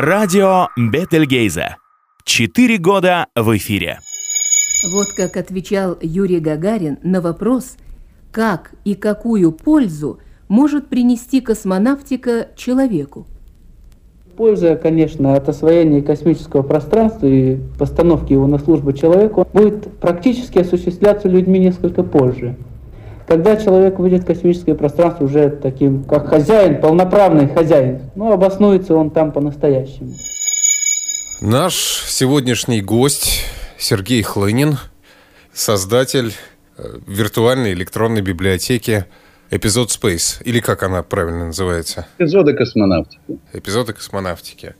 Радио Бетельгейза. Четыре года в эфире. Вот как отвечал Юрий Гагарин на вопрос, как и какую пользу может принести космонавтика человеку. Польза, конечно, от освоения космического пространства и постановки его на службу человеку будет практически осуществляться людьми несколько позже. Когда человек выйдет в космическое пространство уже таким, как хозяин, полноправный хозяин, ну, обоснуется он там по-настоящему. Наш сегодняшний гость Сергей Хлынин, создатель э, виртуальной электронной библиотеки Эпизод Space, или как она правильно называется? Эпизоды космонавтики. Эпизоды космонавтики.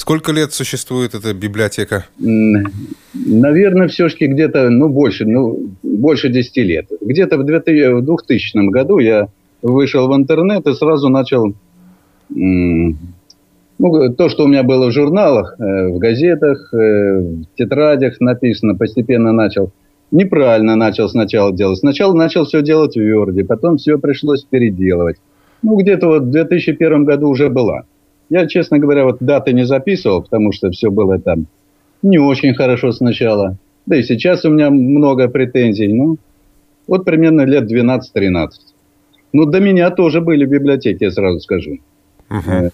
Сколько лет существует эта библиотека? Наверное, все-таки где-то, ну, больше, ну, больше 10 лет. Где-то в 2000 году я вышел в интернет и сразу начал ну, то, что у меня было в журналах, э, в газетах, э, в тетрадях написано, постепенно начал неправильно начал сначала делать. Сначала начал все делать в Word, потом все пришлось переделывать. Ну, где-то вот в 2001 году уже была. Я, честно говоря, вот даты не записывал, потому что все было там не очень хорошо сначала. Да и сейчас у меня много претензий. Ну, вот примерно лет 12-13. Ну, до меня тоже были библиотеки, я сразу скажу. Uh-huh.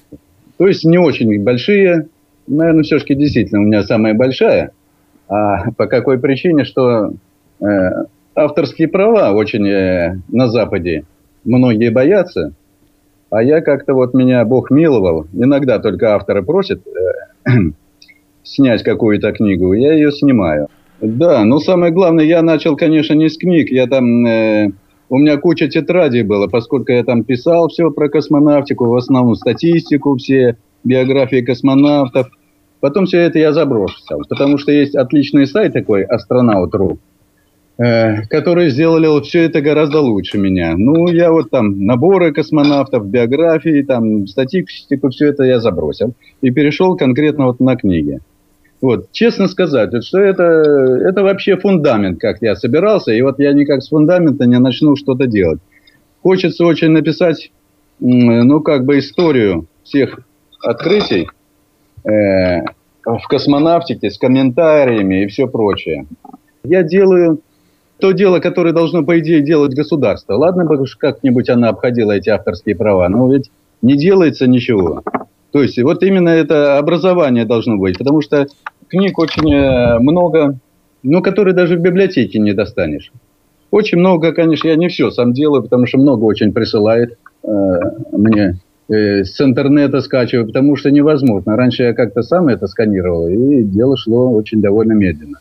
То есть не очень большие. Наверное, все-таки действительно у меня самая большая. А по какой причине, что Э, авторские права очень э, на Западе многие боятся. А я как-то вот меня Бог миловал. Иногда только авторы просят э, снять какую-то книгу, я ее снимаю. Да, но самое главное, я начал, конечно, не с книг. Я там, э, у меня куча тетрадей было, поскольку я там писал все про космонавтику, в основном статистику, все биографии космонавтов. Потом все это я забросил, потому что есть отличный сайт такой, астронавт.ру. Э, которые сделали все это гораздо лучше меня. Ну, я вот там наборы космонавтов, биографии, там статистику, все это я забросил и перешел конкретно вот на книги. Вот, честно сказать, вот, что это, это вообще фундамент, как я собирался, и вот я никак с фундамента не начну что-то делать. Хочется очень написать, ну, как бы историю всех открытий э, в космонавтике с комментариями и все прочее. Я делаю то дело, которое должно, по идее, делать государство. Ладно бы как-нибудь она обходила эти авторские права, но ведь не делается ничего. То есть вот именно это образование должно быть, потому что книг очень э, много, ну, которые даже в библиотеке не достанешь. Очень много, конечно, я не все сам делаю, потому что много очень присылает э, мне э, с интернета скачиваю, потому что невозможно. Раньше я как-то сам это сканировал, и дело шло очень довольно медленно.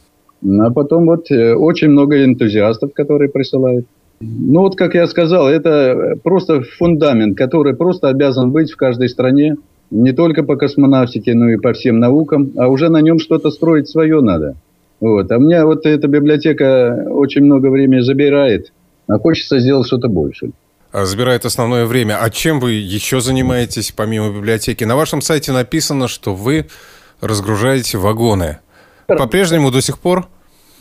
А потом вот э, очень много энтузиастов, которые присылают. Ну вот, как я сказал, это просто фундамент, который просто обязан быть в каждой стране. Не только по космонавтике, но и по всем наукам. А уже на нем что-то строить свое надо. Вот. А мне вот эта библиотека очень много времени забирает. А хочется сделать что-то больше. А забирает основное время. А чем вы еще занимаетесь помимо библиотеки? На вашем сайте написано, что вы разгружаете вагоны. По-прежнему до сих пор?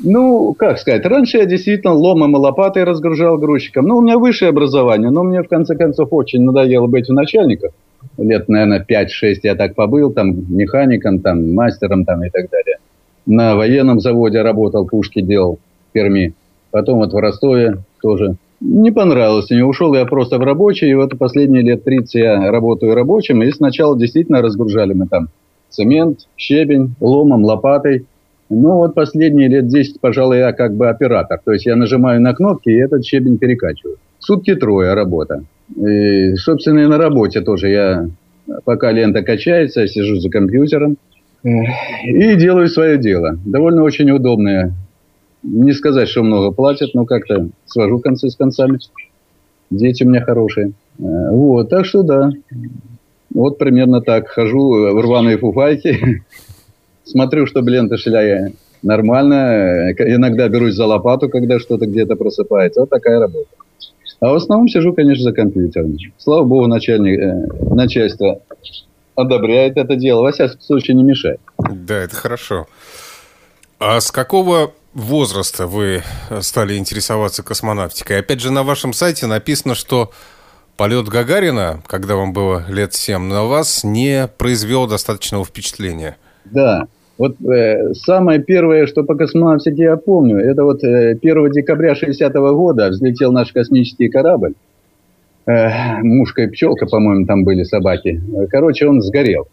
Ну, как сказать, раньше я действительно ломом и лопатой разгружал грузчиком. Ну, у меня высшее образование, но мне, в конце концов, очень надоело быть в начальниках. Лет, наверное, 5-6 я так побыл, там, механиком, там, мастером, там, и так далее. На военном заводе работал, пушки делал в Перми. Потом вот в Ростове тоже. Не понравилось мне. Ушел я просто в рабочий, и вот последние лет 30 я работаю рабочим. И сначала действительно разгружали мы там цемент, щебень, ломом, лопатой – ну, вот последние лет 10, пожалуй, я как бы оператор. То есть я нажимаю на кнопки, и этот щебень перекачиваю. Сутки трое работа. И, собственно, и на работе тоже я, пока лента качается, я сижу за компьютером и делаю свое дело. Довольно очень удобное. Не сказать, что много платят, но как-то свожу концы с концами. Дети у меня хорошие. Вот, так что да. Вот примерно так. Хожу в рваные фуфайки, смотрю, чтобы лента шля нормально. Иногда берусь за лопату, когда что-то где-то просыпается. Вот такая работа. А в основном сижу, конечно, за компьютером. Слава богу, начальник, э, начальство одобряет это дело. Во всяком случае, не мешает. Да, это хорошо. А с какого возраста вы стали интересоваться космонавтикой? Опять же, на вашем сайте написано, что полет Гагарина, когда вам было лет 7, на вас не произвел достаточного впечатления. Да, вот э, самое первое, что по космонавтике я помню, это вот э, 1 декабря 60 -го года взлетел наш космический корабль. Э, мушка и пчелка, по-моему, там были собаки. Короче, он сгорел.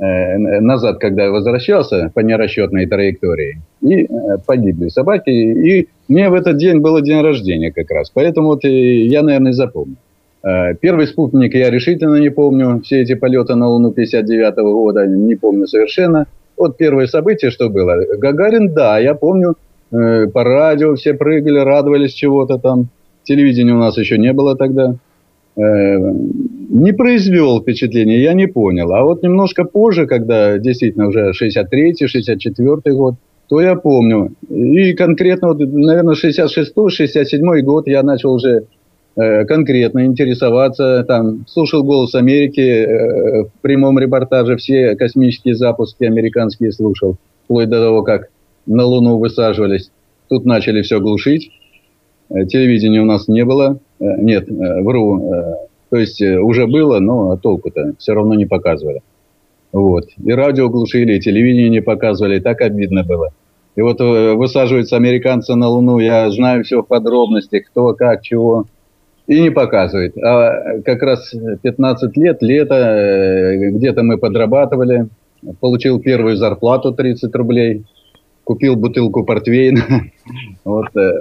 Э, назад, когда возвращался по нерасчетной траектории, и э, погибли собаки. И мне в этот день было день рождения как раз. Поэтому вот я, наверное, запомню. Э, первый спутник я решительно не помню. Все эти полеты на Луну 59 -го года не помню совершенно. Вот первое событие, что было. Гагарин, да, я помню, э, по радио все прыгали, радовались чего-то там. Телевидения у нас еще не было тогда. Э, не произвел впечатления, я не понял. А вот немножко позже, когда действительно уже 63-й, 64-й год, то я помню. И конкретно, вот, наверное, 66-й, 67-й год я начал уже конкретно интересоваться, там, слушал «Голос Америки», э, в прямом репортаже все космические запуски американские слушал, вплоть до того, как на Луну высаживались. Тут начали все глушить, э, телевидения у нас не было, нет, вру, то есть уже было, но толку-то все равно не показывали. Вот. И радио глушили, и телевидение не показывали, так обидно было. И вот высаживаются американцы на Луну, я знаю все в подробностях, кто, как, чего – и не показывает. А как раз 15 лет, лето, э, где-то мы подрабатывали, получил первую зарплату 30 рублей, купил бутылку портвейна, вот, э,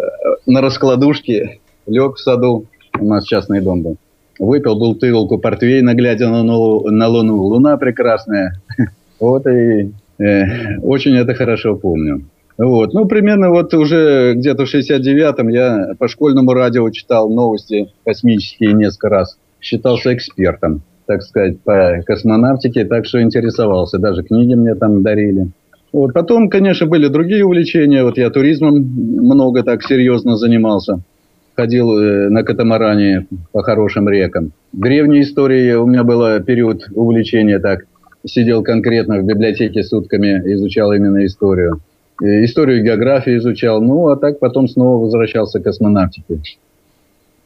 на раскладушке лег в саду, у нас частный дом был, выпил бутылку портвейна, глядя на, на Луну, луна прекрасная, вот и э, очень это хорошо помню. Вот. Ну, примерно вот уже где-то в 69-м я по школьному радио читал новости космические несколько раз. Считался экспертом, так сказать, по космонавтике, так что интересовался. Даже книги мне там дарили. Вот. Потом, конечно, были другие увлечения. Вот я туризмом много так серьезно занимался. Ходил э, на катамаране по хорошим рекам. Древней истории у меня был период увлечения так. Сидел конкретно в библиотеке сутками, изучал именно историю. Э, историю географии изучал, ну, а так потом снова возвращался к космонавтике.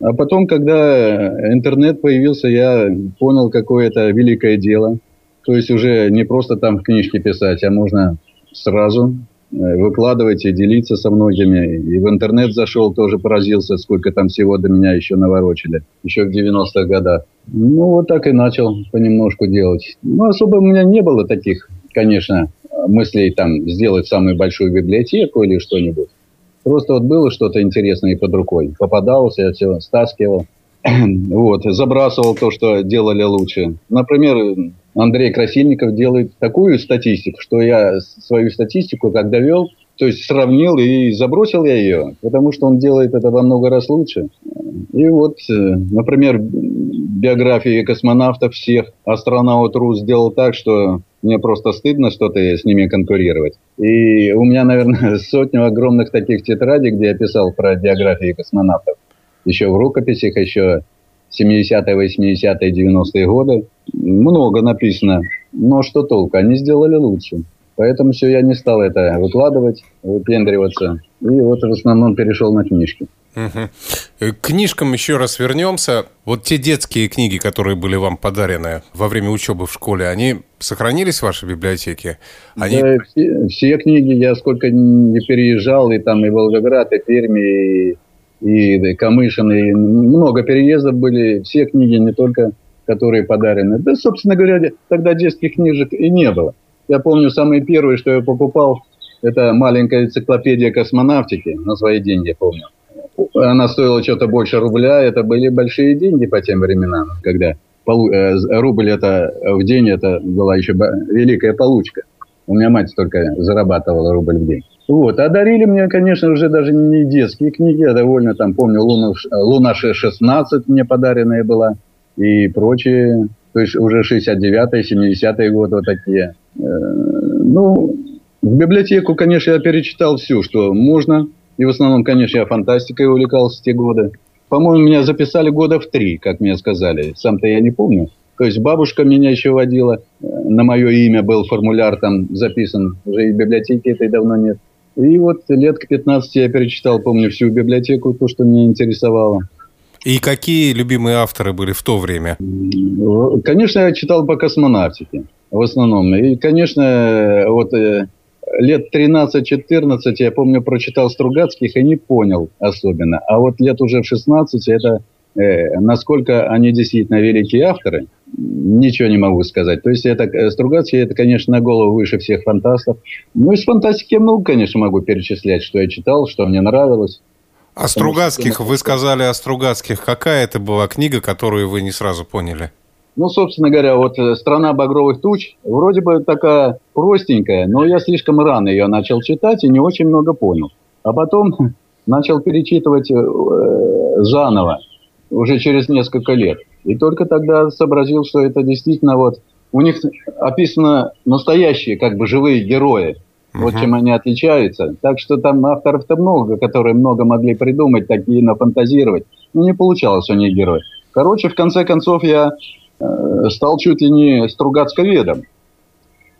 А потом, когда интернет появился, я понял, какое это великое дело. То есть уже не просто там в книжке писать, а можно сразу э, выкладывать и делиться со многими. И в интернет зашел, тоже поразился, сколько там всего до меня еще наворочили, еще в 90-х годах. Ну, вот так и начал понемножку делать. Ну, особо у меня не было таких, конечно, мыслей там сделать самую большую библиотеку или что-нибудь. Просто вот было что-то интересное под рукой. Попадался, я все стаскивал. вот, забрасывал то, что делали лучше. Например, Андрей Красильников делает такую статистику, что я свою статистику, как довел, то есть сравнил и забросил я ее, потому что он делает это во много раз лучше. И вот, э, например, биографии космонавтов всех астронавт РУ сделал так, что мне просто стыдно что-то с ними конкурировать. И у меня, наверное, сотню огромных таких тетрадей, где я писал про биографии космонавтов. Еще в рукописях, еще 70-е, 80-е, 90-е годы. Много написано. Но что толку? Они сделали лучше. Поэтому все, я не стал это выкладывать, выпендриваться. И вот в основном перешел на книжки. Угу. К книжкам еще раз вернемся. Вот те детские книги, которые были вам подарены во время учебы в школе, они сохранились в вашей библиотеке? Они... Да, все, все книги, я сколько не переезжал, и там и Волгоград, и Пермь, и, и Камышин, и много переездов были. Все книги, не только которые подарены. Да, собственно говоря, тогда детских книжек и не было. Я помню, самые первые, что я покупал, это маленькая энциклопедия космонавтики на свои деньги, помню. Она стоила что-то больше рубля, это были большие деньги по тем временам, когда полу... Э, рубль это в день, это была еще великая получка. У меня мать только зарабатывала рубль в день. Вот. А дарили мне, конечно, уже даже не детские книги, а довольно там, помню, Луна, Луна 16 мне подаренная была и прочие. То есть уже 69-е, 70-е годы вот такие. Э, ну, в библиотеку, конечно, я перечитал все, что можно. И в основном, конечно, я фантастикой увлекался в те годы. По-моему, меня записали года в три, как мне сказали. Сам-то я не помню. То есть бабушка меня еще водила. Э, на мое имя был формуляр там записан. Уже и в библиотеке этой давно нет. И вот лет к 15 я перечитал, помню, всю библиотеку, то, что меня интересовало. И какие любимые авторы были в то время? Конечно, я читал по космонавтике в основном. И, конечно, вот э, лет 13-14, я помню, прочитал Стругацких и не понял особенно. А вот лет уже в 16 это э, насколько они действительно великие авторы, ничего не могу сказать. То есть это э, Стругацкий, это, конечно, на голову выше всех фантастов. Ну, из фантастики много, конечно, могу перечислять, что я читал, что мне нравилось. А Стругацких, вы сказали о Стругацких. Какая это была книга, которую вы не сразу поняли? Ну, собственно говоря, вот э, «Страна багровых туч» вроде бы такая простенькая, но я слишком рано ее начал читать и не очень много понял. А потом начал перечитывать э, заново, уже через несколько лет. И только тогда сообразил, что это действительно вот... У них описано настоящие, как бы, живые герои. Uh-huh. Вот чем они отличаются. Так что там авторов-то много, которые много могли придумать, такие нафантазировать. Но не получалось у них героев. Короче, в конце концов, я Э, стал чуть ли не стругацковедом.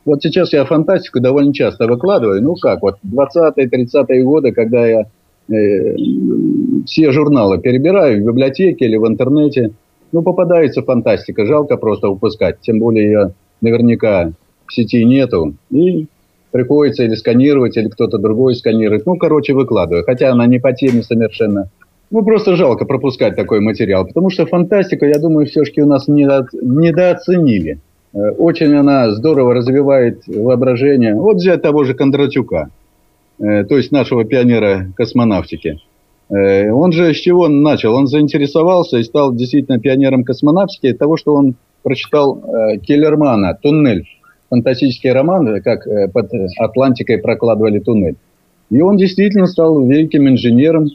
Вот сейчас я фантастику довольно часто выкладываю. Ну как, вот 20-е, 30-е годы, когда я э, все журналы перебираю в библиотеке или в интернете, ну попадается фантастика, жалко просто упускать. Тем более ее наверняка в сети нету. И приходится или сканировать, или кто-то другой сканирует. Ну, короче, выкладываю. Хотя она не по теме совершенно. Ну, просто жалко пропускать такой материал, потому что фантастика, я думаю, все-таки у нас недо... недооценили. Э, очень она здорово развивает воображение. Вот взять того же Кондратюка, э, то есть нашего пионера космонавтики. Э, он же с чего начал? Он заинтересовался и стал действительно пионером космонавтики от того, что он прочитал Келлермана «Туннель». Фантастический роман, как под Атлантикой прокладывали туннель. И он действительно стал великим инженером,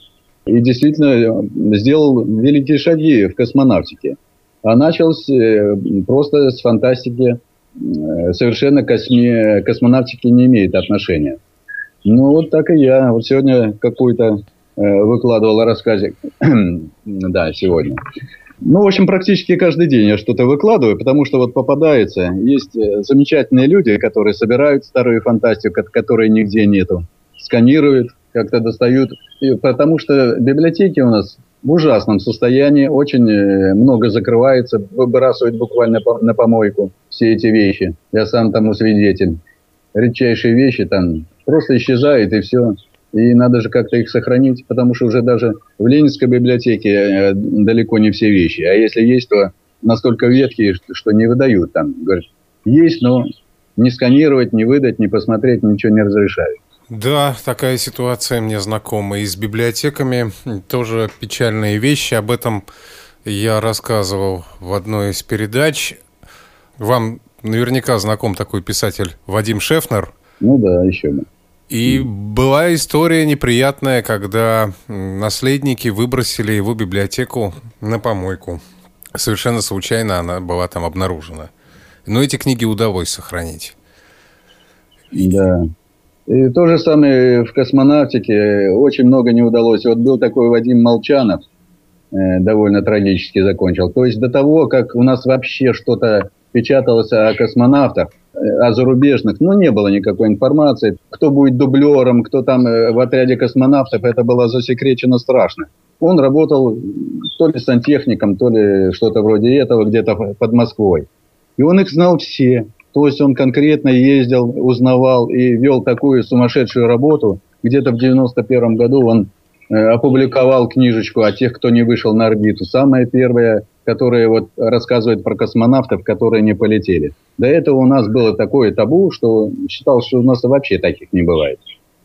и действительно э, сделал великие шаги в космонавтике. А начал э, просто с фантастики, э, совершенно косме, космонавтики не имеет отношения. Ну, вот так и я. Вот сегодня какую-то выкладывал рассказик. да, сегодня. Ну, в общем, практически каждый день я что-то выкладываю, потому что вот попадается. Есть замечательные люди, которые собирают старую фантастику, которой нигде нету, сканируют, как-то достают. И потому что библиотеки у нас в ужасном состоянии, очень э, много закрывается, выбрасывают буквально на помойку все эти вещи. Я сам тому свидетель. Редчайшие вещи там просто исчезают и все. И надо же как-то их сохранить, потому что уже даже в Ленинской библиотеке э, далеко не все вещи. А если есть, то настолько ветхие, что не выдают там. Говорят, есть, но не сканировать, не выдать, не посмотреть, ничего не разрешают. Да, такая ситуация мне знакома. И с библиотеками тоже печальные вещи. Об этом я рассказывал в одной из передач. Вам наверняка знаком такой писатель Вадим Шефнер. Ну да, еще бы. И была история неприятная, когда наследники выбросили его библиотеку на помойку. Совершенно случайно она была там обнаружена. Но эти книги удалось сохранить. Да. И то же самое в космонавтике. Очень много не удалось. Вот был такой Вадим Молчанов, э, довольно трагически закончил. То есть до того, как у нас вообще что-то печаталось о космонавтах, э, о зарубежных, ну, не было никакой информации. Кто будет дублером, кто там э, в отряде космонавтов, это было засекречено страшно. Он работал то ли сантехником, то ли что-то вроде этого где-то под Москвой. И он их знал все. То есть он конкретно ездил, узнавал и вел такую сумасшедшую работу. Где-то в 91 году он э, опубликовал книжечку о тех, кто не вышел на орбиту. Самая первая, которая вот рассказывает про космонавтов, которые не полетели. До этого у нас было такое табу, что считал, что у нас вообще таких не бывает.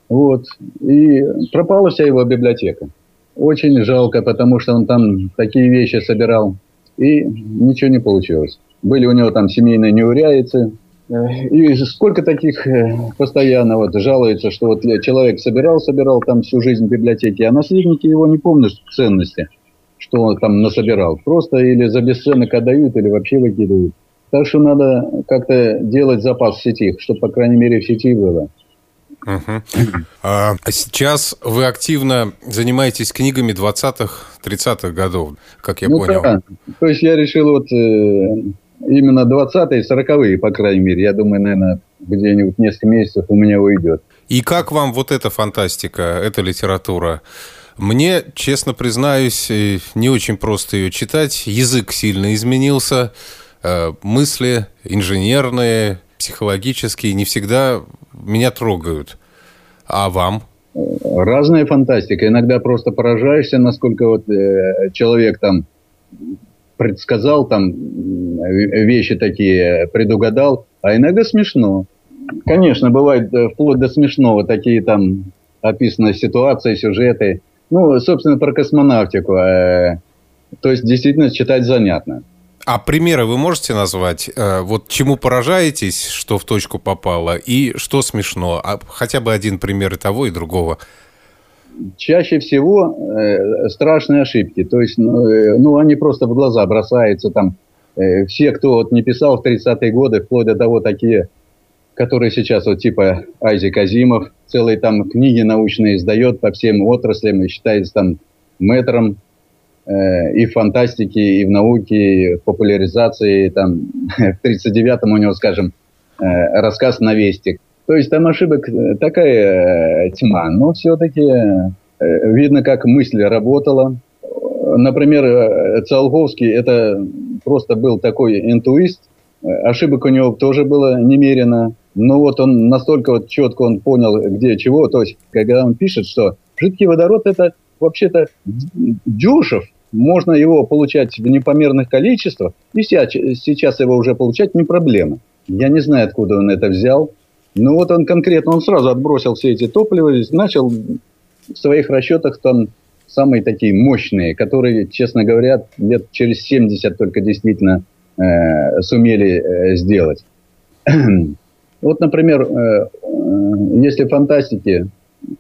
Вот. И пропала вся его библиотека. Очень жалко, потому что он там такие вещи собирал. И ничего не получилось. Были у него там семейные неурядицы. И сколько таких э, постоянно вот жалуется, что вот человек собирал, собирал там всю жизнь в библиотеке, а наследники его не помнят ценности, что он там насобирал. Просто или за бесценок отдают, или вообще выкидывают. Так что надо как-то делать запас в сети, чтобы, по крайней мере, в сети было. Угу. А сейчас вы активно занимаетесь книгами 20-х, 30-х годов, как я ну, понял. Да. То есть я решил вот э, именно 20-е, 40-е, по крайней мере. Я думаю, наверное, где-нибудь несколько месяцев у меня уйдет. И как вам вот эта фантастика, эта литература? Мне, честно признаюсь, не очень просто ее читать. Язык сильно изменился, э, мысли инженерные, психологические не всегда меня трогают. А вам? Разная фантастика. Иногда просто поражаешься, насколько вот э, человек там предсказал, там вещи такие предугадал, а иногда смешно. Конечно, бывает э, вплоть до смешного такие там описаны ситуации, сюжеты. Ну, собственно, про космонавтику. Э, то есть, действительно, читать занятно. А примеры вы можете назвать? Э, вот чему поражаетесь, что в точку попало, и что смешно? А хотя бы один пример и того, и другого. Чаще всего э, страшные ошибки. То есть, ну, э, ну, они просто в глаза бросаются там. Э, все, кто вот не писал в 30-е годы, вплоть до того такие, которые сейчас вот типа Айзек Азимов, целые там книги научные издает по всем отраслям и считается там мэтром Э, и в фантастике, и в науке, и в популяризации. Там, в 39-м у него, скажем, э, рассказ «Навестик». То есть там ошибок э, такая тьма, но все-таки видно, как мысль работала. Например, Циолковский – это просто был такой интуист, ошибок у него тоже было немерено, но вот он настолько вот четко он понял, где чего, то есть, когда он пишет, что жидкий водород – это вообще-то дешев, можно его получать в непомерных количествах, и сейчас его уже получать не проблема. Я не знаю, откуда он это взял. Но вот он конкретно, он сразу отбросил все эти топлива, начал в своих расчетах там самые такие мощные, которые, честно говоря, лет через 70 только действительно э, сумели э, сделать. вот, например, э, э, если фантастики,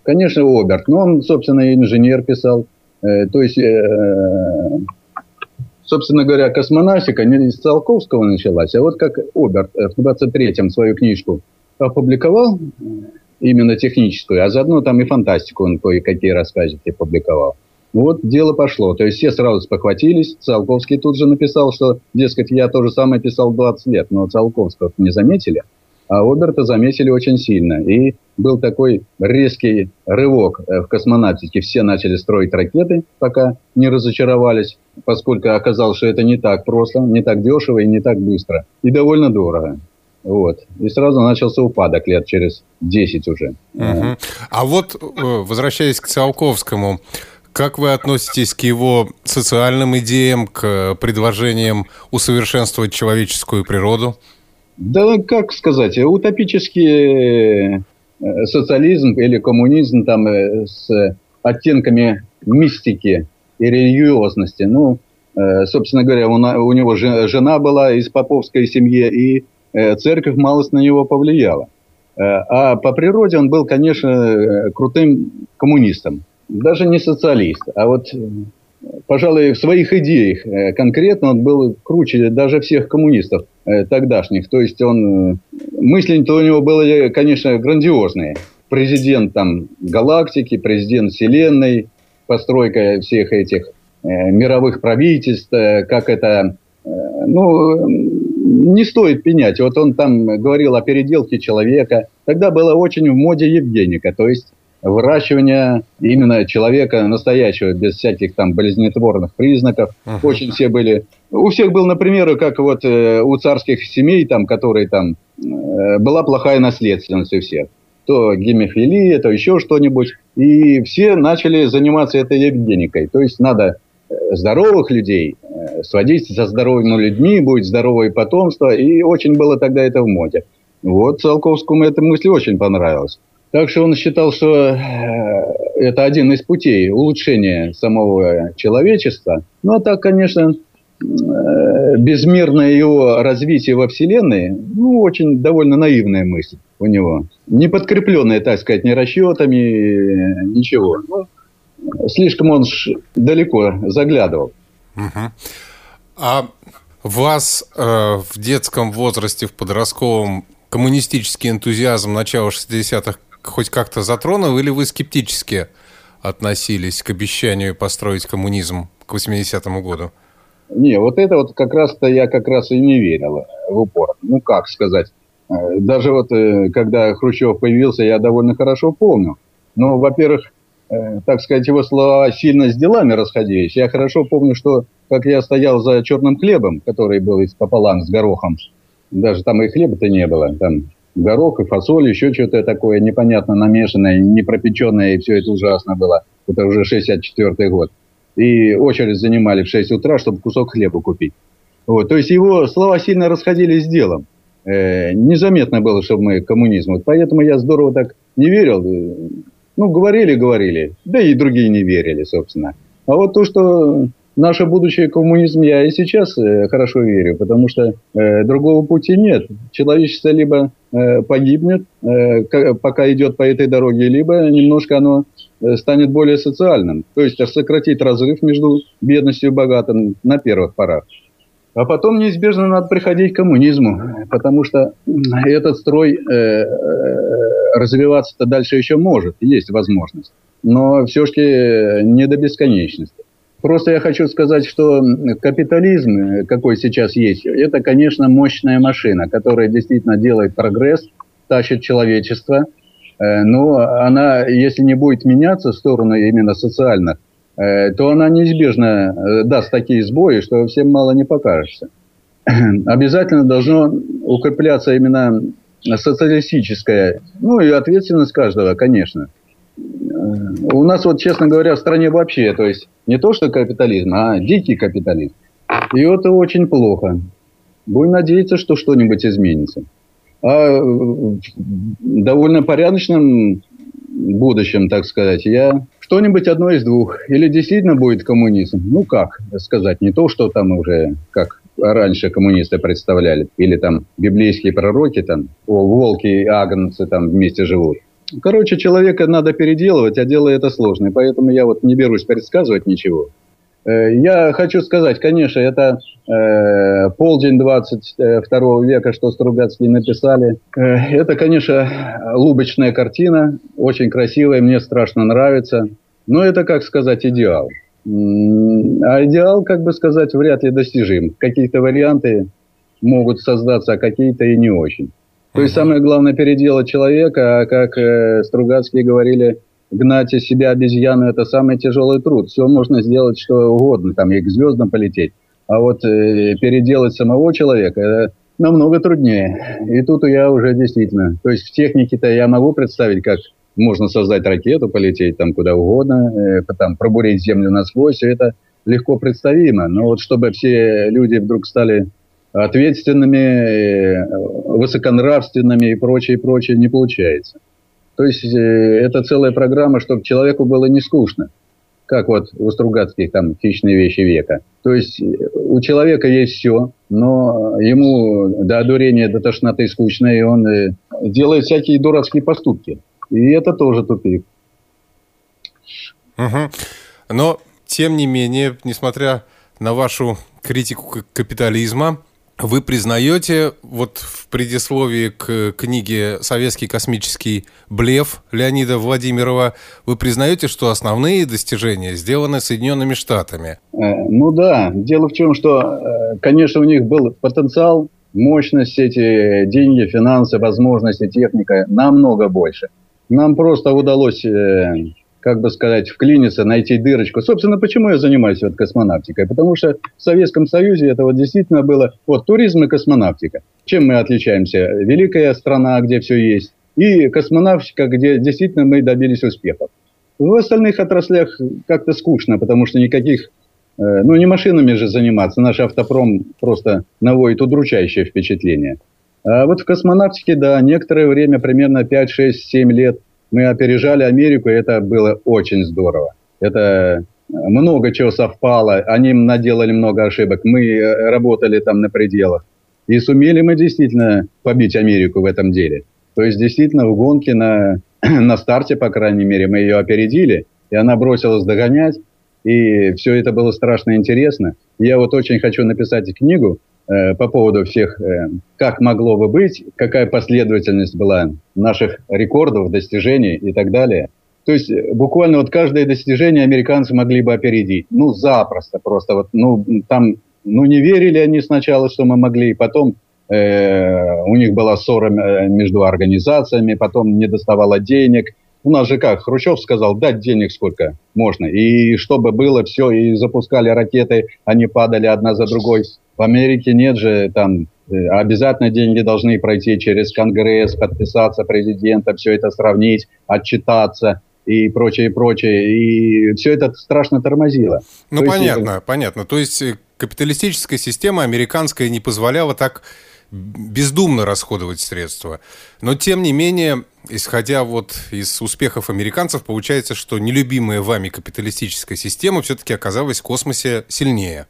конечно, Оберт, но он, собственно, инженер писал, Э, то есть, э, собственно говоря, космонавтика не из Циолковского началась, а вот как Оберт в 23-м свою книжку опубликовал, именно техническую, а заодно там и фантастику он кое-какие рассказики публиковал. Вот дело пошло. То есть все сразу спохватились. Циолковский тут же написал, что, дескать, я то же самое писал 20 лет, но Циолковского не заметили. А Оберта заметили очень сильно. И был такой резкий рывок э, в космонавтике. Все начали строить ракеты, пока не разочаровались, поскольку оказалось, что это не так просто, не так дешево и не так быстро. И довольно дорого. Вот. И сразу начался упадок лет через 10 уже. Угу. А вот, э, возвращаясь к Циолковскому, как вы относитесь к его социальным идеям, к предложениям усовершенствовать человеческую природу? Да, как сказать, утопический э, социализм или коммунизм там э, с оттенками мистики и религиозности. Ну, собственно говоря, у него жена была из поповской семьи, и церковь малость на него повлияла. А по природе он был, конечно, крутым коммунистом. Даже не социалист, а вот пожалуй, в своих идеях э, конкретно он был круче даже всех коммунистов э, тогдашних. То есть он, э, мысли-то у него были, конечно, грандиозные. Президент там галактики, президент Вселенной, постройка всех этих мировых правительств, как это, ну, не стоит пенять. Вот он там говорил о переделке человека. Тогда было очень в моде Евгеника, то есть выращивания именно человека настоящего, без всяких там болезнетворных признаков. Uh-huh. Очень все были... У всех был, например, как вот э, у царских семей, там, которые там... Э, была плохая наследственность у всех. То гемофилия, то еще что-нибудь. И все начали заниматься этой евгеникой. То есть надо э, здоровых людей сводить со здоровыми людьми, будет здоровое потомство. И очень было тогда это в моде. Вот Циолковскому эта мысль очень понравилась. Так что он считал, что э, это один из путей улучшения самого человечества. Ну, а так, конечно, э, безмерное его развитие во Вселенной, ну, очень довольно наивная мысль у него. Не подкрепленная, так сказать, ни расчетами, ничего. Ну, слишком он далеко заглядывал. Угу. А вас э, в детском возрасте, в подростковом, коммунистический энтузиазм начала 60-х хоть как-то затронул, или вы скептически относились к обещанию построить коммунизм к 80-му году? Не, вот это вот как раз-то я как раз и не верил в упор. Ну, как сказать. Э, даже вот, э, когда Хрущев появился, я довольно хорошо помню. Ну, во-первых, так сказать, его слова сильно с делами расходились. Я хорошо помню, что как я стоял за черным хлебом, который был из пополам с горохом, даже там и хлеба-то не было, там горох и фасоль, еще что-то такое непонятно намешанное, не пропеченное, и все это ужасно было. Это уже 64-й год. И очередь занимали в 6 утра, чтобы кусок хлеба купить. Вот. То есть его слова сильно расходились с делом. Э, незаметно было, что мы коммунизм. Вот поэтому я здорово так не верил. Ну, говорили, говорили. Да и другие не верили, собственно. А вот то, что наше будущее коммунизм, я и сейчас э, хорошо верю, потому что э, другого пути нет. Человечество либо э, погибнет, э, пока идет по этой дороге, либо немножко оно э, станет более социальным. То есть сократить разрыв между бедностью и богатым на первых порах. А потом неизбежно надо приходить к коммунизму, потому что этот строй э, э, развиваться-то дальше еще может, есть возможность. Но все-таки не до бесконечности. Просто я хочу сказать, что капитализм, какой сейчас есть, это, конечно, мощная машина, которая действительно делает прогресс, тащит человечество. Э, но она, если не будет меняться в сторону именно социальных, э, то она неизбежно э, даст такие сбои, что всем мало не покажется. Обязательно должно укрепляться именно социалистическая, ну и ответственность каждого, конечно – у нас вот, честно говоря, в стране вообще, то есть не то, что капитализм, а дикий капитализм. И это очень плохо. Будем надеяться, что что-нибудь изменится. А в довольно порядочном будущем, так сказать, я что-нибудь одно из двух. Или действительно будет коммунизм. Ну, как сказать, не то, что там уже, как раньше коммунисты представляли. Или там библейские пророки, там, волки и агнцы там вместе живут. Короче, человека надо переделывать, а дело это сложное. Поэтому я вот не берусь предсказывать ничего. Э, я хочу сказать, конечно, это э, полдень 22 века, что Стругацкие написали. Э, это, конечно, лубочная картина, очень красивая, мне страшно нравится. Но это, как сказать, идеал. А идеал, как бы сказать, вряд ли достижим. Какие-то варианты могут создаться, а какие-то и не очень. То есть самое главное переделать человека, а как э, Стругацкие говорили, гнать из себя обезьяну – это самый тяжелый труд. Все можно сделать что угодно, там и к звездам полететь. А вот э, переделать самого человека – это намного труднее. И тут я уже действительно… То есть в технике-то я могу представить, как можно создать ракету, полететь там куда угодно, э, там пробурить землю насквозь, все это легко представимо. Но вот чтобы все люди вдруг стали ответственными, э, высоконравственными и прочее, прочее не получается. То есть э, это целая программа, чтобы человеку было не скучно. Как вот у Стругацких там «Хищные вещи века». То есть у человека есть все, но ему до одурения, до тошноты скучно, и он делает всякие дурацкие поступки. И это тоже тупик. Угу. Но, тем не менее, несмотря на вашу критику капитализма, вы признаете, вот в предисловии к книге «Советский космический блеф» Леонида Владимирова, вы признаете, что основные достижения сделаны Соединенными Штатами? Э, ну да. Дело в чем, что, э, конечно, у них был потенциал, мощность, эти деньги, финансы, возможности, техника намного больше. Нам просто удалось э, как бы сказать, вклиниться, найти дырочку. Собственно, почему я занимаюсь вот космонавтикой? Потому что в Советском Союзе это вот действительно было вот туризм и космонавтика. Чем мы отличаемся? Великая страна, где все есть, и космонавтика, где действительно мы добились успехов. В остальных отраслях как-то скучно, потому что никаких, э, ну не машинами же заниматься, наш автопром просто наводит удручающее впечатление. А вот в космонавтике, да, некоторое время, примерно 5, 6, 7 лет – мы опережали Америку, и это было очень здорово. Это много чего совпало, они наделали много ошибок, мы э, работали там на пределах. И сумели мы действительно побить Америку в этом деле. То есть действительно в гонке на, на старте, по крайней мере, мы ее опередили, и она бросилась догонять, и все это было страшно интересно. Я вот очень хочу написать книгу Э, по поводу всех, э, как могло бы быть, какая последовательность была наших рекордов, достижений и так далее. То есть э, буквально вот каждое достижение американцы могли бы опередить. Ну, запросто просто. Вот, ну, там, ну, не верили они сначала, что мы могли, потом э, у них была ссора между организациями, потом не доставало денег, У нас же как, Хрущев сказал, дать денег сколько можно. И чтобы было все, и запускали ракеты, они падали одна за другой. В Америке нет же там э, обязательно деньги должны пройти через Конгресс, подписаться президента, все это сравнить, отчитаться и прочее, и прочее. И все это страшно тормозило. Ну, То понятно, есть... понятно. То есть э, капиталистическая система американская не позволяла так бездумно расходовать средства. Но, тем не менее, исходя вот из успехов американцев, получается, что нелюбимая вами капиталистическая система все-таки оказалась в космосе сильнее.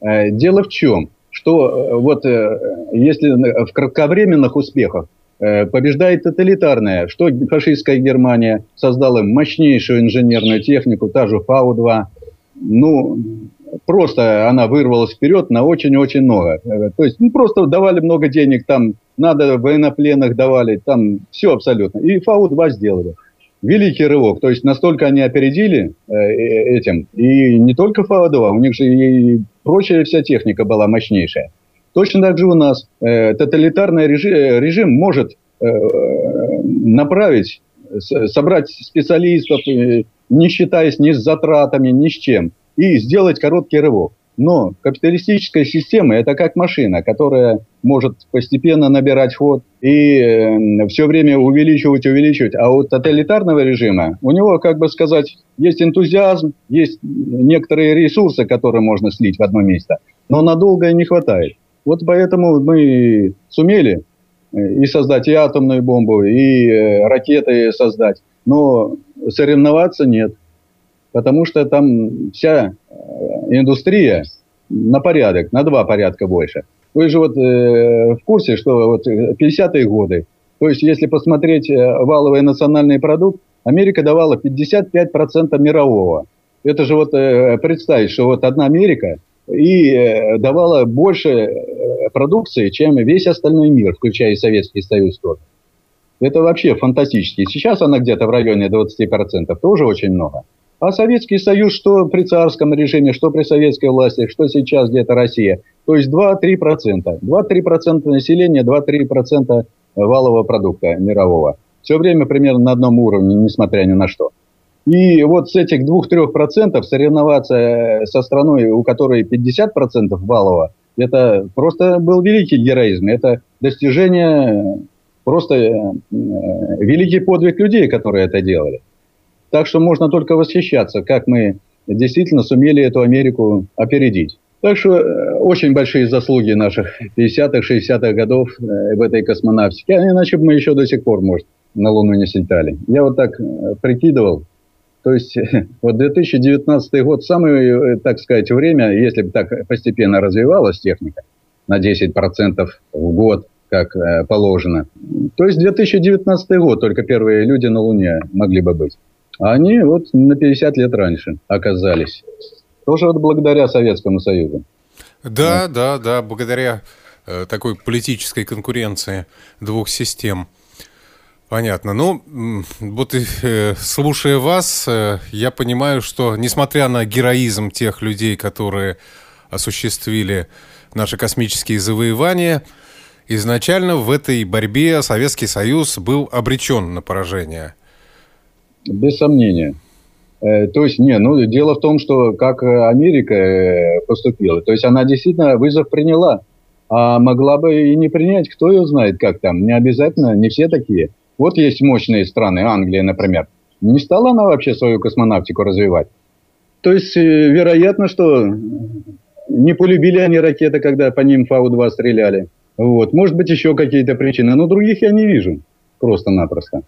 Э, дело в чем? Что э, вот если в кратковременных успехах побеждает тоталитарная, что фашистская Германия создала мощнейшую инженерную технику, та же Фау-2, ну, просто она вырвалась вперед на очень-очень много. Э, то есть, ну, просто давали много денег, там, надо военнопленных давали, там, все абсолютно. И ФАУ-2 сделали. Великий рывок. То есть, настолько они опередили э, э этим. И не только ФАУ-2, у них же и прочая вся техника была мощнейшая. Точно так же у нас э, тоталитарный режим, э, режим может э, направить, собрать специалистов, э, не считаясь ни с затратами, ни с чем и сделать короткий рывок. Но капиталистическая система – это как машина, которая может постепенно набирать ход и э, все время увеличивать, увеличивать. А у тоталитарного режима, у него, как бы сказать, есть энтузиазм, есть некоторые ресурсы, которые можно слить в одно место, но надолго не хватает. Вот поэтому мы сумели э, и создать и атомную бомбу, и э, ракеты создать, но соревноваться нет – потому что там вся э, индустрия на порядок, на два порядка больше. Вы же вот э, в курсе, что вот 50-е э, годы, то есть если посмотреть э, валовый национальный продукт, Америка давала 55% мирового. Это же вот э, представить, что вот одна Америка и э, давала больше э, продукции, чем весь остальной мир, включая Советский Союз тоже. Это вообще фантастически. Сейчас она где-то в районе 20%, тоже очень много. А Советский Союз, что при царском режиме, что при советской власти, что сейчас где-то Россия. То есть 2-3%. 2-3% населения, 2-3% валового продукта мирового. Все время примерно на одном уровне, несмотря ни на что. И вот с этих 2-3% соревноваться со страной, у которой 50% валового, это просто был великий героизм. Это достижение, просто э, великий подвиг людей, которые это делали. Так что можно только восхищаться, как мы действительно сумели эту Америку опередить. Так что э, очень большие заслуги наших 50-х, 60-х годов э, в этой космонавтике. А иначе бы мы еще до сих пор, может, на Луну не слетали. Я вот так э, прикидывал. То есть вот 2019 год, самое, так сказать, время, если бы так постепенно развивалась техника на 10% в год, как положено. То есть 2019 год только первые люди на Луне могли бы быть. А они вот на 50 лет раньше оказались. Тоже вот благодаря Советскому Союзу. Да, да, да, благодаря э, такой политической конкуренции двух систем. Понятно. Ну, вот э, слушая вас, э, я понимаю, что несмотря на героизм тех людей, которые осуществили наши космические завоевания, изначально в этой борьбе Советский Союз был обречен на поражение – без сомнения. Э, то есть, не, ну, дело в том, что как Америка э, поступила, то есть она действительно вызов приняла, а могла бы и не принять, кто ее знает, как там, не обязательно, не все такие. Вот есть мощные страны, Англия, например. Не стала она вообще свою космонавтику развивать. То есть, э, вероятно, что не полюбили они ракеты, когда по ним Фау-2 стреляли. Вот. Может быть, еще какие-то причины, но других я не вижу просто-напросто.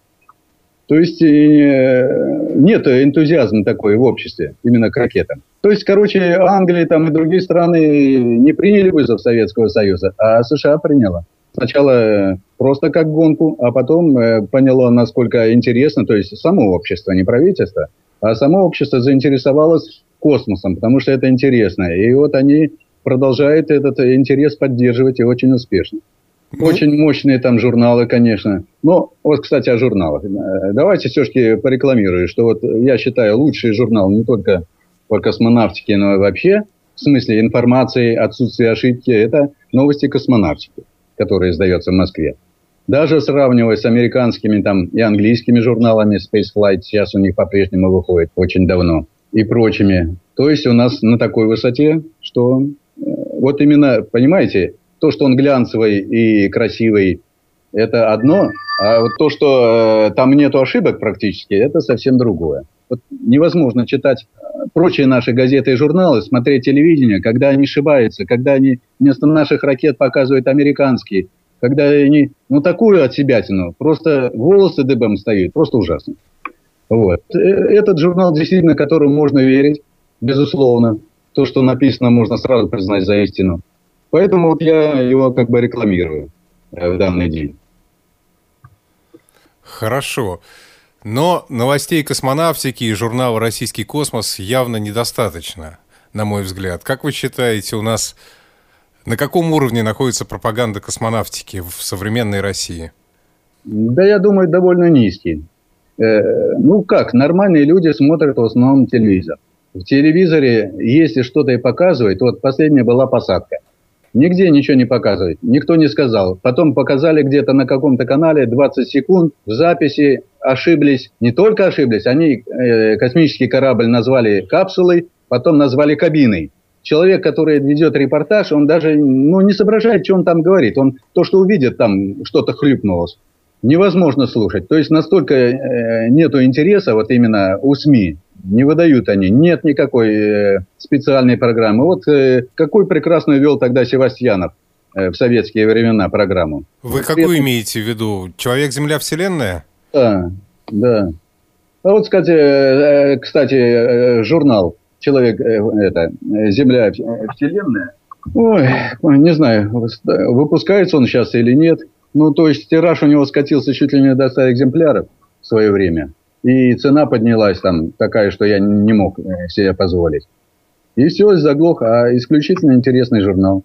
То есть э, нет энтузиазма такой в обществе именно к ракетам. То есть, короче, Англия там и другие страны не приняли вызов Советского Союза, а США приняла. Сначала просто как гонку, а потом э, поняло, насколько интересно, то есть само общество, не правительство, а само общество заинтересовалось космосом, потому что это интересно. И вот они продолжают этот интерес поддерживать и очень успешно. Ну. Очень мощные там журналы, конечно. Но вот, кстати, о журналах. Э, давайте все-таки порекламирую, что вот я считаю лучший журнал не только по космонавтике, но и вообще, в смысле информации, отсутствия ошибки, это новости космонавтики, которые издаются в Москве. Даже сравнивая с американскими там и английскими журналами, Spaceflight сейчас у них по-прежнему выходит очень давно, и прочими. То есть у нас на такой высоте, что э, вот именно, понимаете, то, что он глянцевый и красивый, это одно, а вот то, что э, там нету ошибок практически, это совсем другое. Вот невозможно читать э, прочие наши газеты и журналы, смотреть телевидение, когда они ошибаются, когда они вместо наших ракет показывают американские, когда они, ну, такую от себя просто волосы дыбом стоят, просто ужасно. Вот. Э, этот журнал, действительно, которому можно верить, безусловно. То, что написано, можно сразу признать за истину. Поэтому вот я его как бы рекламирую в данный день. Хорошо. Но новостей космонавтики и журнала «Российский космос» явно недостаточно, на мой взгляд. Как вы считаете, у нас на каком уровне находится пропаганда космонавтики в современной России? Да, я думаю, довольно низкий. Э, ну как, нормальные люди смотрят в основном телевизор. В телевизоре, если что-то и показывает, вот последняя была посадка – Нигде ничего не показывает. Никто не сказал. Потом показали где-то на каком-то канале 20 секунд в записи. Ошиблись. Не только ошиблись, они э, космический корабль назвали капсулой, потом назвали кабиной. Человек, который ведет репортаж, он даже ну, не соображает, что он там говорит. Он то, что увидит, там что-то хлюпнулось. Невозможно слушать. То есть настолько э, нету интереса вот именно у СМИ не выдают они. Нет никакой э, специальной программы. Вот э, какой прекрасную вел тогда Севастьянов э, в советские времена программу. Вы какую Это... имеете в виду? Человек-Земля Вселенная? Да, да. А вот, кстати, э, кстати э, журнал «Человек, э, это, Земля Вселенная», ой, не знаю, выпускается он сейчас или нет. Ну, то есть тираж у него скатился чуть ли не до 100 экземпляров в свое время. И цена поднялась там такая, что я не мог э, себе позволить. И все, заглох, а исключительно интересный журнал.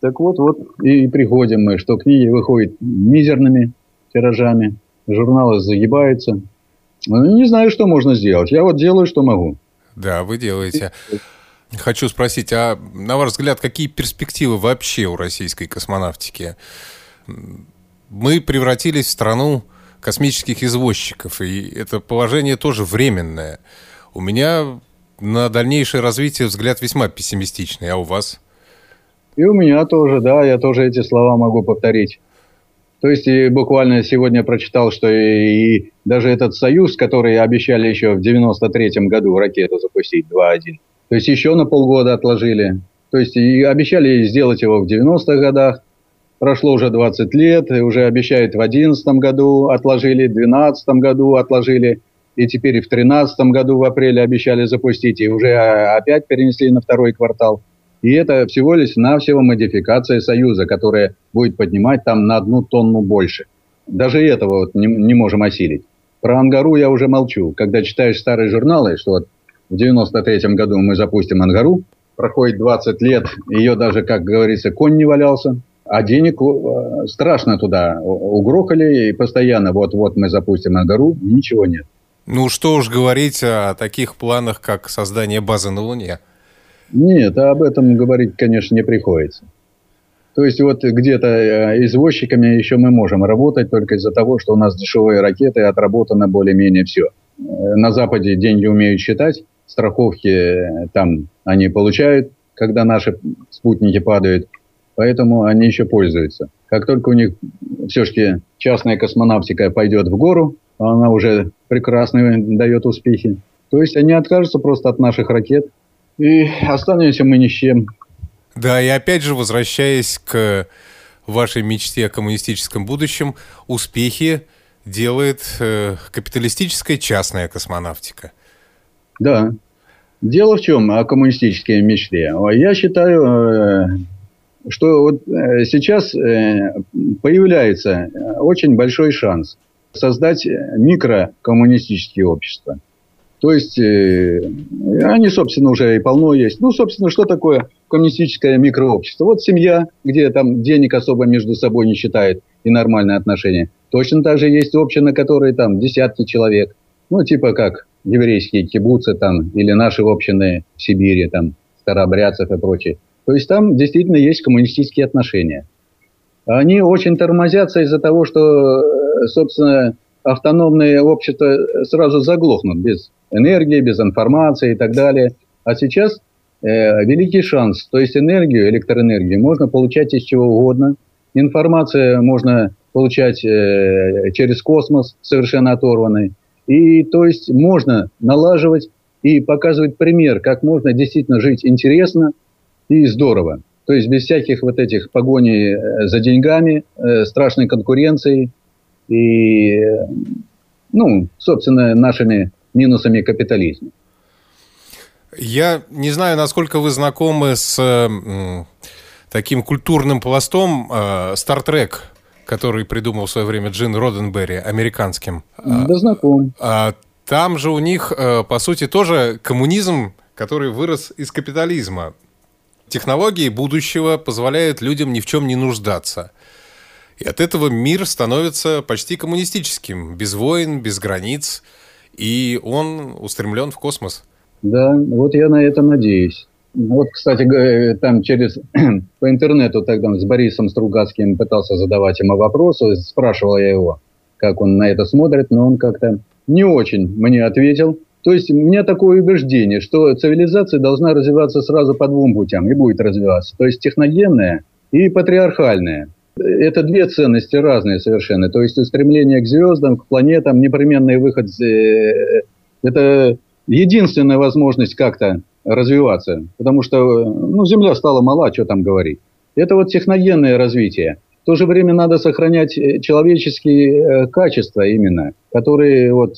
Так вот, вот и приходим мы, что книги выходят мизерными тиражами, журналы загибаются. Ну, не знаю, что можно сделать. Я вот делаю, что могу. Да, вы делаете. Хочу спросить, а на ваш взгляд, какие перспективы вообще у российской космонавтики? Мы превратились в страну космических извозчиков, и это положение тоже временное. У меня на дальнейшее развитие взгляд весьма пессимистичный, а у вас? И у меня тоже, да, я тоже эти слова могу повторить. То есть и буквально сегодня прочитал, что и, и даже этот союз, который обещали еще в 93-м году ракету запустить 2.1, то есть еще на полгода отложили. То есть и обещали сделать его в 90-х годах, прошло уже 20 лет, и уже обещают в 2011 году отложили, в 2012 году отложили, и теперь и в 2013 году в апреле обещали запустить, и уже опять перенесли на второй квартал. И это всего лишь навсего модификация Союза, которая будет поднимать там на одну тонну больше. Даже этого вот не, не можем осилить. Про Ангару я уже молчу. Когда читаешь старые журналы, что вот в 93 году мы запустим Ангару, проходит 20 лет, ее даже, как говорится, конь не валялся, а денег э, страшно туда угрохали, и постоянно вот-вот мы запустим на гору, ничего нет. Ну, что уж говорить о таких планах, как создание базы на Луне. Нет, об этом говорить, конечно, не приходится. То есть вот где-то э, извозчиками еще мы можем работать только из-за того, что у нас дешевые ракеты, отработано более-менее все. Э, на Западе деньги умеют считать, страховки там они получают, когда наши спутники падают – поэтому они еще пользуются. Как только у них все-таки частная космонавтика пойдет в гору, она уже прекрасно дает успехи, то есть они откажутся просто от наших ракет, и останемся мы ни с чем. Да, и опять же, возвращаясь к вашей мечте о коммунистическом будущем, успехи делает э, капиталистическая частная космонавтика. Да. Дело в чем о коммунистической мечте? Я считаю, э, что вот э, сейчас э, появляется э, очень большой шанс создать микрокоммунистические общества. То есть они, собственно, уже и полно есть. Ну, собственно, что такое коммунистическое микрообщество? Вот семья, где там денег особо между собой не считает и нормальные отношения. Точно так же есть общины, которые там десятки человек. Ну, типа как еврейские кибуцы там или наши общины в Сибири, там, старообрядцев и прочее. То есть там действительно есть коммунистические отношения. они очень тормозятся из-за того, что, э, собственно, автономные общества сразу заглохнут без энергии, без информации и так далее. А сейчас э, великий шанс, то есть энергию, электроэнергию можно получать из чего угодно. Информация можно получать э, через космос, совершенно оторванный. И то есть можно налаживать и показывать пример, как можно действительно жить интересно и здорово. То есть без всяких вот этих погоней э, за деньгами, э, страшной конкуренции и, ну, собственно, нашими минусами капитализма. Я не знаю, насколько вы знакомы с э, таким культурным пластом Trek, который придумал в свое время Джин Роденберри, американским. Да, знаком. А, там же у них, по сути, тоже коммунизм, который вырос из капитализма. Технологии будущего позволяют людям ни в чем не нуждаться. И от этого мир становится почти коммунистическим, без войн, без границ, и он устремлен в космос. Да, вот я на это надеюсь. Вот, кстати, там через по интернету тогда с Борисом Стругацким пытался задавать ему вопросы, спрашивал я его, как он на это смотрит, но он как-то не очень мне ответил. То есть у меня такое убеждение, что цивилизация должна развиваться сразу по двум путям и будет развиваться. То есть техногенная и патриархальная. Это две ценности разные совершенно. То есть устремление к звездам, к планетам, непременный выход. Э, это единственная возможность как-то развиваться. Потому что ну, Земля стала мала, что там говорить. Это вот техногенное развитие. В то же время надо сохранять э, человеческие э, качества именно, которые вот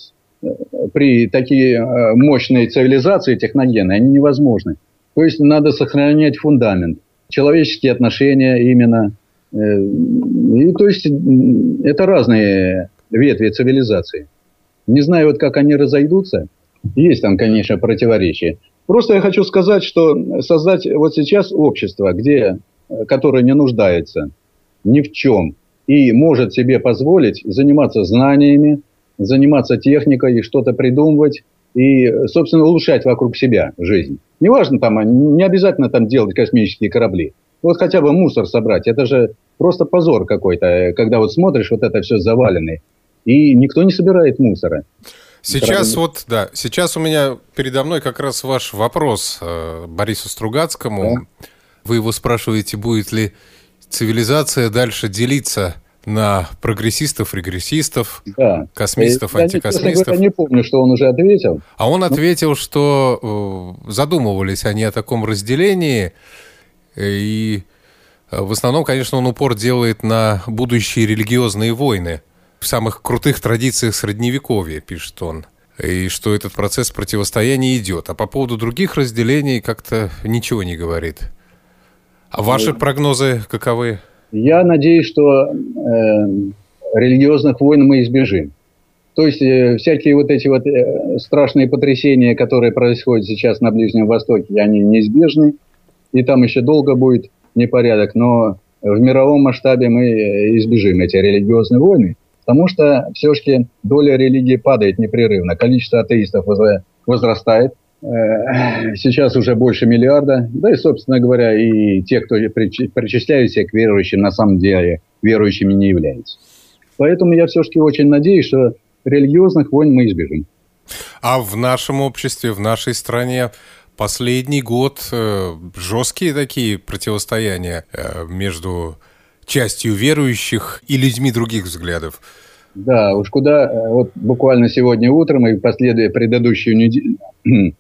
при такие э, мощные цивилизации техногенные, они невозможны. То есть надо сохранять фундамент, человеческие отношения именно. Э, и то есть это разные ветви цивилизации. Не знаю, вот как они разойдутся. Есть там, конечно, противоречия. Просто я хочу сказать, что создать вот сейчас общество, где, э, которое не нуждается ни в чем и может себе позволить заниматься знаниями, заниматься техникой, что-то придумывать и, собственно, улучшать вокруг себя жизнь. Неважно там, не обязательно там делать космические корабли. Вот хотя бы мусор собрать, это же просто позор какой-то, когда вот смотришь, вот это все заваленное, и никто не собирает мусора. Сейчас Правильно. вот, да, сейчас у меня передо мной как раз ваш вопрос э, Борису Стругацкому. Да. Вы его спрашиваете, будет ли цивилизация дальше делиться на прогрессистов, регрессистов, да. космистов, я, антикосмистов. Я не помню, что он уже ответил. А он ответил, что э, задумывались они о таком разделении, и э, в основном, конечно, он упор делает на будущие религиозные войны в самых крутых традициях Средневековья, пишет он и что этот процесс противостояния идет. А по поводу других разделений как-то ничего не говорит. А ваши ну, прогнозы каковы? Я надеюсь, что э, религиозных войн мы избежим. То есть э, всякие вот эти вот э, страшные потрясения, которые происходят сейчас на Ближнем Востоке, они неизбежны. И там еще долго будет непорядок. Но в мировом масштабе мы э, избежим эти религиозные войны. Потому что все-таки доля религии падает непрерывно. Количество атеистов возрастает. Э, сейчас уже больше миллиарда. Да и, собственно говоря, и те, кто причисляются к верующим, на самом деле верующими не являются. Поэтому я все-таки очень надеюсь, что религиозных войн мы избежим. А в нашем обществе, в нашей стране последний год э, жесткие такие противостояния э, между частью верующих и людьми других взглядов. Да, уж куда, вот буквально сегодня утром и последуя предыдущую неделю,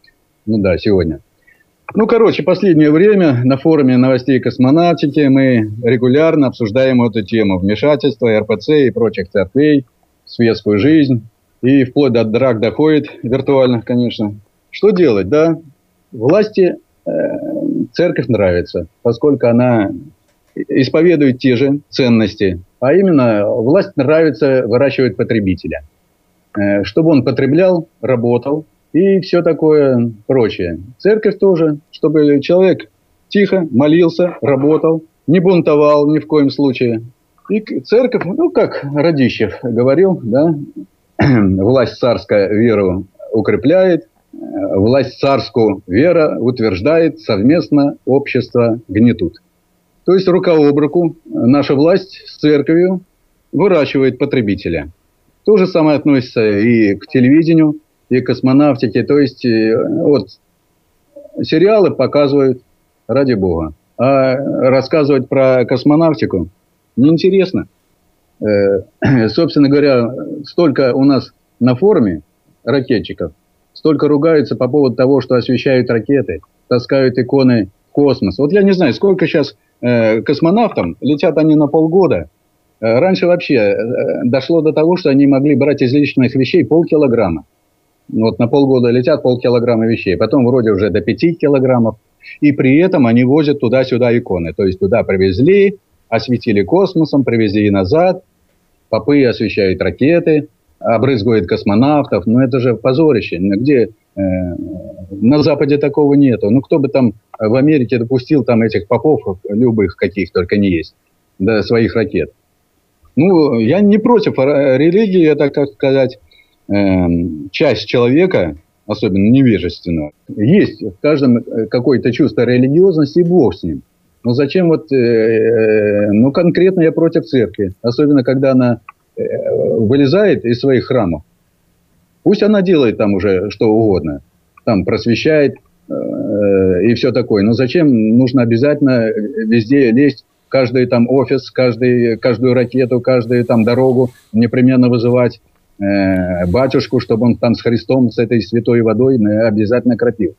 ну да, сегодня. Ну, короче, последнее время на форуме новостей космонавтики мы регулярно обсуждаем эту тему вмешательства РПЦ и прочих церквей в светскую жизнь. И вплоть до драк доходит, виртуально, конечно. Что делать, да? Власти э, церковь нравится, поскольку она исповедует те же ценности. А именно, власть нравится выращивать потребителя. Э, чтобы он потреблял, работал, и все такое прочее. Церковь тоже, чтобы человек тихо молился, работал, не бунтовал ни в коем случае. И церковь, ну, как Радищев говорил, да, власть царская веру укрепляет, власть царскую вера утверждает, совместно общество гнетут. То есть рука об руку наша власть с церковью выращивает потребителя. То же самое относится и к телевидению, и космонавтике. То есть э, вот сериалы показывают ради бога. А рассказывать про космонавтику неинтересно. Э, собственно говоря, столько у нас на форуме ракетчиков, столько ругаются по поводу того, что освещают ракеты, таскают иконы в космос. Вот я не знаю, сколько сейчас Э, космонавтам, летят они на полгода. Раньше вообще дошло до того, что они могли брать из личных вещей полкилограмма. Вот на полгода летят полкилограмма вещей. Потом вроде уже до пяти килограммов. И при этом они возят туда-сюда иконы. То есть туда привезли, осветили космосом, привезли назад. Попы освещают ракеты, обрызгивают космонавтов. Ну это же позорище. Где на Западе такого нету. Ну, кто бы там в Америке допустил там этих попов, любых каких только не есть, до своих ракет. Ну, я не против религии, это, как сказать, э, часть человека, особенно невежественного. Есть в каждом какое-то чувство религиозности, и бог с ним. Но зачем вот, э, э, ну, конкретно я против церкви, особенно когда она э, вылезает из своих храмов. Пусть она делает там уже что угодно там просвещает э, и все такое. Но зачем нужно обязательно везде лезть, каждый там офис, каждый, каждую ракету, каждую там дорогу непременно вызывать э, батюшку, чтобы он там с Христом, с этой святой водой обязательно кропил.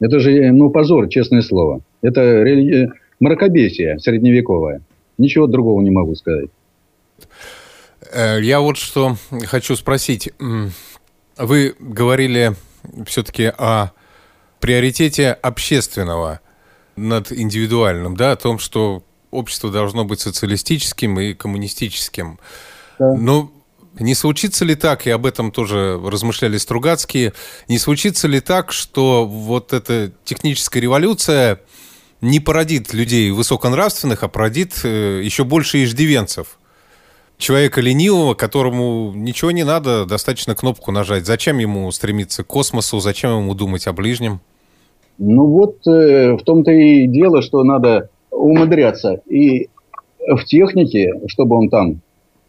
Это же, ну, позор, честное слово. Это рели... мракобесие средневековое. Ничего другого не могу сказать. Э, я вот что хочу спросить. Вы говорили все-таки о приоритете общественного над индивидуальным, да, о том, что общество должно быть социалистическим и коммунистическим. Да. Но не случится ли так, и об этом тоже размышляли Стругацкие, не случится ли так, что вот эта техническая революция не породит людей высоконравственных, а породит э, еще больше иждивенцев? человека ленивого, которому ничего не надо, достаточно кнопку нажать. Зачем ему стремиться к космосу, зачем ему думать о ближнем? Ну вот э, в том-то и дело, что надо умудряться и в технике, чтобы он там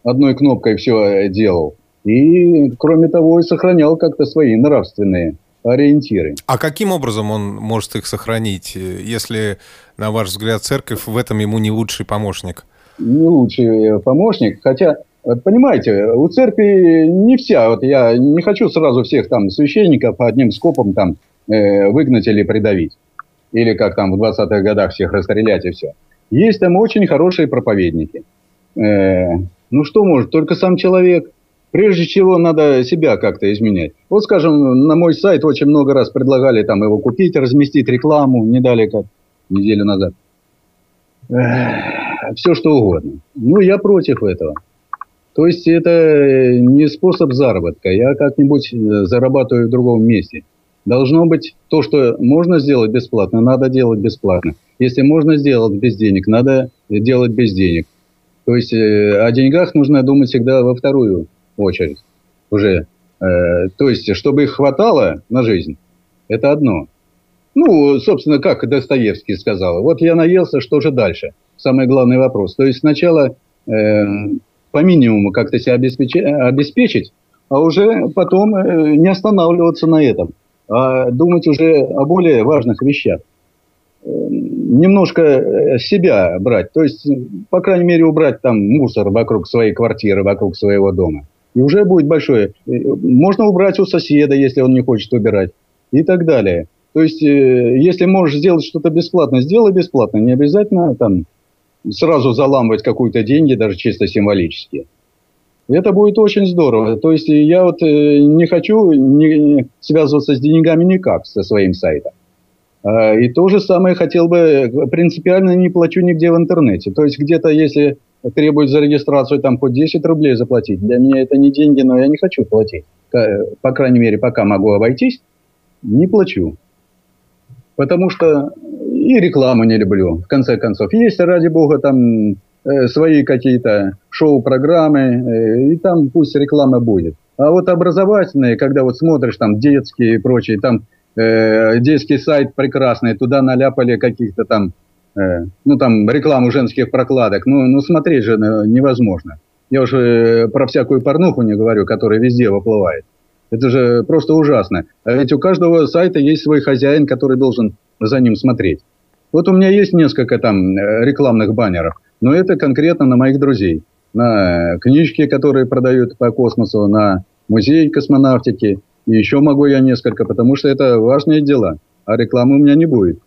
одной кнопкой все делал, и кроме того и сохранял как-то свои нравственные ориентиры. А каким образом он может их сохранить, если, на ваш взгляд, церковь в этом ему не лучший помощник? не лучший помощник. Хотя, понимаете, у церкви не вся. Вот я не хочу сразу всех там священников одним скопом там э, выгнать или придавить. Или как там в 20-х годах всех расстрелять и все. Есть там очень хорошие проповедники. Э, ну что может, только сам человек. Прежде всего, надо себя как-то изменять. Вот, скажем, на мой сайт очень много раз предлагали там его купить, разместить рекламу, не дали как неделю назад все что угодно. Ну, я против этого. То есть это не способ заработка. Я как-нибудь э, зарабатываю в другом месте. Должно быть то, что можно сделать бесплатно, надо делать бесплатно. Если можно сделать без денег, надо делать без денег. То есть э, о деньгах нужно думать всегда во вторую очередь уже. Э, то есть, чтобы их хватало на жизнь, это одно. Ну, собственно, как Достоевский сказал. Вот я наелся, что же дальше? Самый главный вопрос. То есть сначала э, по минимуму как-то себя обеспечить, обеспечить, а уже потом э, не останавливаться на этом, а думать уже о более важных вещах. Немножко э, себя брать, то есть, по крайней мере, убрать там мусор вокруг своей квартиры, вокруг своего дома. И уже будет большое. Э, можно убрать у соседа, если он не хочет убирать. И так далее. То есть, э, если можешь сделать что-то бесплатно, сделай бесплатно. Не обязательно там сразу заламывать какие-то деньги, даже чисто символические. Это будет очень здорово. То есть, я вот не хочу не, связываться с деньгами никак со своим сайтом. А, и то же самое хотел бы, принципиально не плачу нигде в интернете. То есть где-то, если требуют за регистрацию там хоть 10 рублей заплатить, для меня это не деньги, но я не хочу платить. По крайней мере, пока могу обойтись, не плачу. Потому что и рекламу не люблю, в конце концов. Есть, ради бога, там э, свои какие-то шоу-программы, э, и там пусть реклама будет. А вот образовательные, когда вот смотришь там детские и прочие, там э, детский сайт прекрасный, туда наляпали каких-то там э, ну там рекламу женских прокладок, ну, ну смотреть же э, невозможно. Я уже про всякую порнуху не говорю, которая везде выплывает. Это же просто ужасно. А ведь у каждого сайта есть свой хозяин, который должен за ним смотреть. Вот у меня есть несколько там рекламных баннеров, но это конкретно на моих друзей. На книжки, которые продают по космосу, на музей космонавтики. И еще могу я несколько, потому что это важные дела. А рекламы у меня не будет.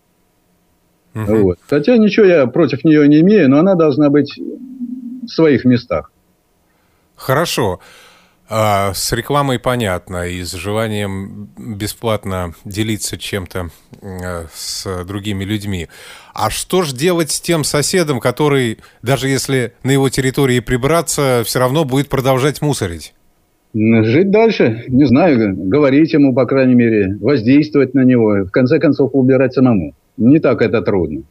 Угу. Вот. Хотя ничего я против нее не имею, но она должна быть в своих местах. Хорошо. А, с рекламой понятно, и с желанием бесплатно делиться чем-то э, с другими людьми. А что же делать с тем соседом, который, даже если на его территории прибраться, все равно будет продолжать мусорить? Жить дальше, не знаю, говорить ему, по крайней мере, воздействовать на него, в конце концов убирать самому. Не так это трудно.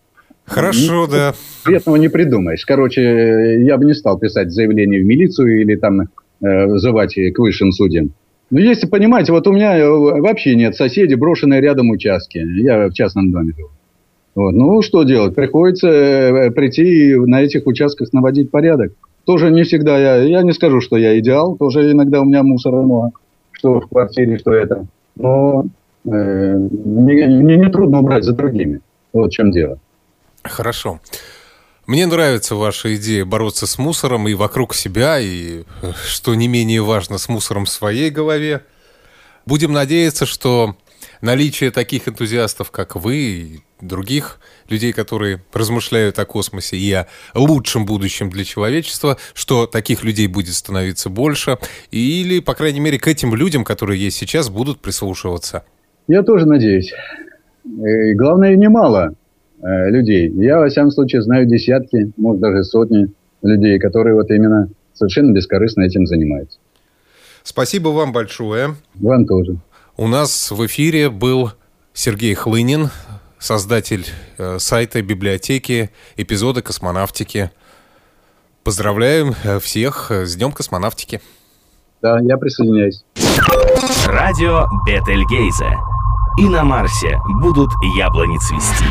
Хорошо, не, да. Приятного не придумаешь. Короче, я бы не стал писать заявление в милицию или там э, вызывать к высшим судьям. Но если понимаете, вот у меня э, вообще нет соседей, брошенные рядом участки. Я в частном доме живу. Вот. Ну, что делать? Приходится э, прийти и на этих участках наводить порядок. Тоже не всегда я, я не скажу, что я идеал, тоже иногда у меня мусора много, что в квартире, что это. Но э, мне, мне не трудно убрать за другими. Вот в чем дело. Хорошо. Мне нравится ваша идея бороться с мусором и вокруг себя, и, что не менее важно, с мусором в своей голове. Будем надеяться, что наличие таких энтузиастов, как вы, и других людей, которые размышляют о космосе и о лучшем будущем для человечества, что таких людей будет становиться больше, или, по крайней мере, к этим людям, которые есть сейчас, будут прислушиваться. Я тоже надеюсь. И главное, немало э, людей. Я, во всяком случае, знаю десятки, может, даже сотни людей, которые вот именно совершенно бескорыстно этим занимаются. Спасибо вам большое. Вам тоже. У нас в эфире был Сергей Хлынин, создатель э, сайта, библиотеки, эпизода космонавтики. Поздравляем э, всех с Днем космонавтики. Да, я присоединяюсь. Радио Бетельгейзе. И на Марсе будут яблони цвести.